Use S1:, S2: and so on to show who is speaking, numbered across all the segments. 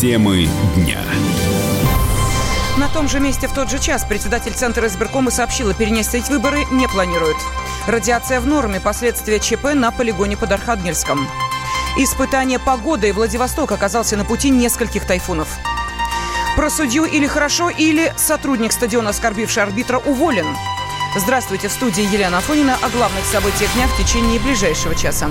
S1: Темы дня.
S2: На том же месте в тот же час председатель Центра избиркома сообщила, перенести выборы не планирует. Радиация в норме, последствия ЧП на полигоне под Архангельском. Испытание погоды. Владивосток оказался на пути нескольких тайфунов. Про судью или хорошо, или сотрудник стадиона, оскорбивший арбитра, уволен. Здравствуйте, в студии Елена Афонина о главных событиях дня в течение ближайшего часа.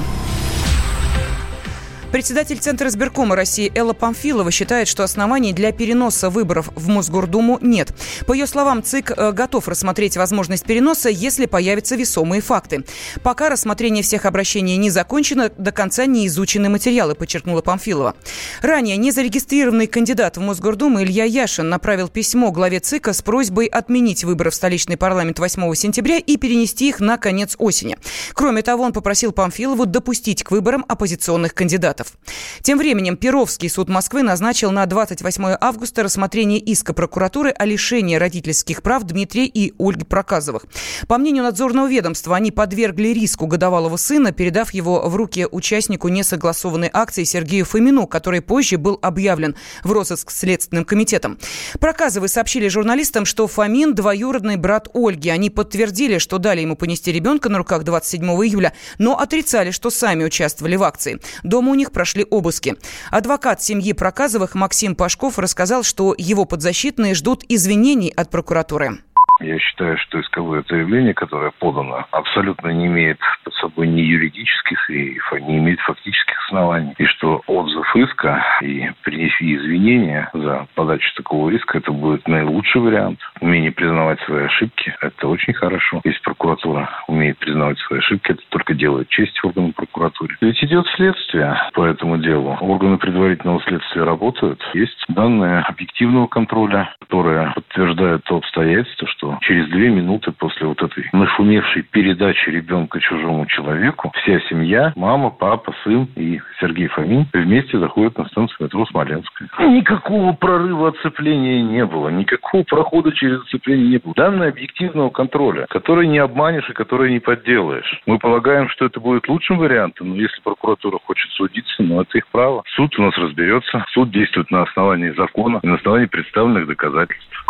S2: Председатель Центра избиркома России Элла Памфилова считает, что оснований для переноса выборов в Мосгордуму нет. По ее словам, ЦИК э, готов рассмотреть возможность переноса, если появятся весомые факты. Пока рассмотрение всех обращений не закончено, до конца не изучены материалы, подчеркнула Памфилова. Ранее незарегистрированный кандидат в Мосгордуму Илья Яшин направил письмо главе ЦИКа с просьбой отменить выборы в столичный парламент 8 сентября и перенести их на конец осени. Кроме того, он попросил Памфилову допустить к выборам оппозиционных кандидатов кандидатов. Тем временем Перовский суд Москвы назначил на 28 августа рассмотрение иска прокуратуры о лишении родительских прав Дмитрия и Ольги Проказовых. По мнению надзорного ведомства, они подвергли риску годовалого сына, передав его в руки участнику несогласованной акции Сергею Фомину, который позже был объявлен в розыск Следственным комитетом. Проказовы сообщили журналистам, что Фомин – двоюродный брат Ольги. Они подтвердили, что дали ему понести ребенка на руках 27 июля, но отрицали, что сами участвовали в акции. Дома у них них прошли обыски. Адвокат семьи Проказовых Максим Пашков рассказал, что его подзащитные ждут извинений от прокуратуры.
S3: Я считаю, что исковое заявление, которое подано, абсолютно не имеет под собой ни юридических и не имеет фактических оснований. И что отзыв иска и принеси извинения за подачу такого иска, это будет наилучший вариант. Умение признавать свои ошибки – это очень хорошо. Если прокуратура умеет признавать свои ошибки, это только делает честь органам прокуратуры. Ведь идет следствие по этому делу. Органы предварительного следствия работают. Есть данные объективного контроля, которые подтверждают то обстоятельство, что что через две минуты после вот этой нашумевшей передачи ребенка чужому человеку вся семья, мама, папа, сын и Сергей Фомин вместе заходят на станцию метро Смоленская. Никакого прорыва оцепления не было, никакого прохода через оцепление не было. Данные объективного контроля, который не обманешь и который не подделаешь. Мы полагаем, что это будет лучшим вариантом, но если прокуратура хочет судиться, ну это их право. Суд у нас разберется. Суд действует на основании закона и на основании представленных доказательств.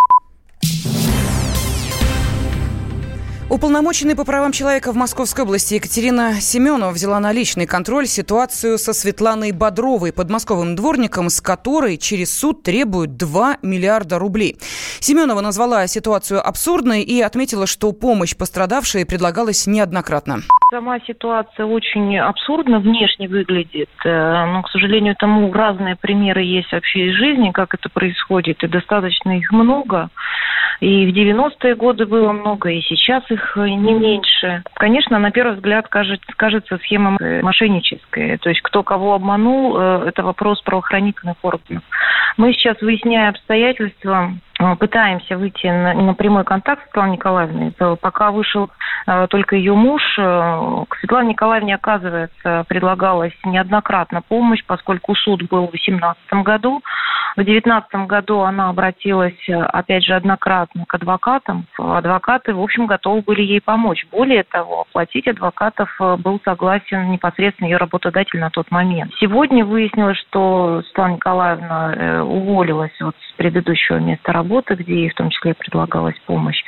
S2: Уполномоченный по правам человека в Московской области Екатерина Семенова взяла на личный контроль ситуацию со Светланой Бодровой, подмосковым дворником, с которой через суд требуют 2 миллиарда рублей. Семенова назвала ситуацию абсурдной и отметила, что помощь пострадавшей предлагалась неоднократно.
S4: Сама ситуация очень абсурдно внешне выглядит, э, но, к сожалению, тому разные примеры есть вообще из жизни, как это происходит, и достаточно их много. И в 90-е годы было много, и сейчас их не меньше. Конечно, на первый взгляд кажется, кажется схема мошенническая. То есть кто кого обманул, э, это вопрос правоохранительных органов. Мы сейчас, выясняя обстоятельства, э, пытаемся выйти на, на прямой контакт с Светланой Николаевной. Пока вышел э, только ее муж, э, к Светлане Николаевне, оказывается, предлагалась неоднократно помощь, поскольку суд был в 2018 году. В 2019 году она обратилась, опять же, однократно к адвокатам. Адвокаты, в общем, готовы были ей помочь. Более того, оплатить адвокатов был согласен непосредственно ее работодатель на тот момент. Сегодня выяснилось, что Светлана Николаевна уволилась вот с предыдущего места работы, где ей в том числе предлагалась помощь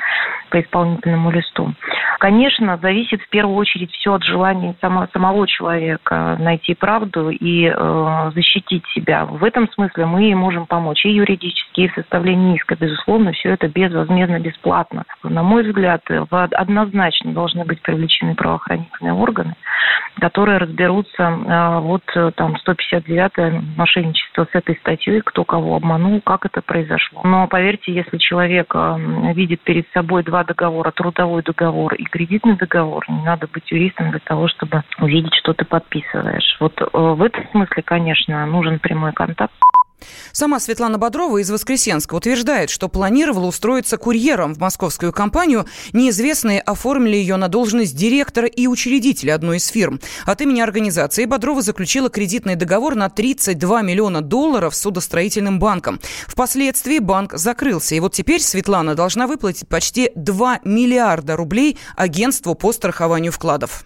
S4: по исполнительному листу. Конечно, зависит в первую очередь все от желания само, самого человека найти правду и э, защитить себя. В этом смысле мы ей можем помочь и юридически, и в составлении иска. Безусловно, все это безвозмездно, бесплатно. На мой взгляд, однозначно должны быть привлечены правоохранительные органы, которые разберутся э, вот э, там 159-е мошенничество с этой статьей, кто кого обманул, как это произошло. Но поверьте, если человек э, видит перед собой два договора, трудовой договор и кредитный договор, не надо быть юристом для того, чтобы увидеть, что ты подписываешь. Вот в этом смысле, конечно, нужен прямой контакт.
S2: Сама Светлана Бодрова из Воскресенска утверждает, что планировала устроиться курьером в московскую компанию. Неизвестные оформили ее на должность директора и учредителя одной из фирм. От имени организации Бодрова заключила кредитный договор на 32 миллиона долларов с судостроительным банком. Впоследствии банк закрылся. И вот теперь Светлана должна выплатить почти 2 миллиарда рублей агентству по страхованию вкладов.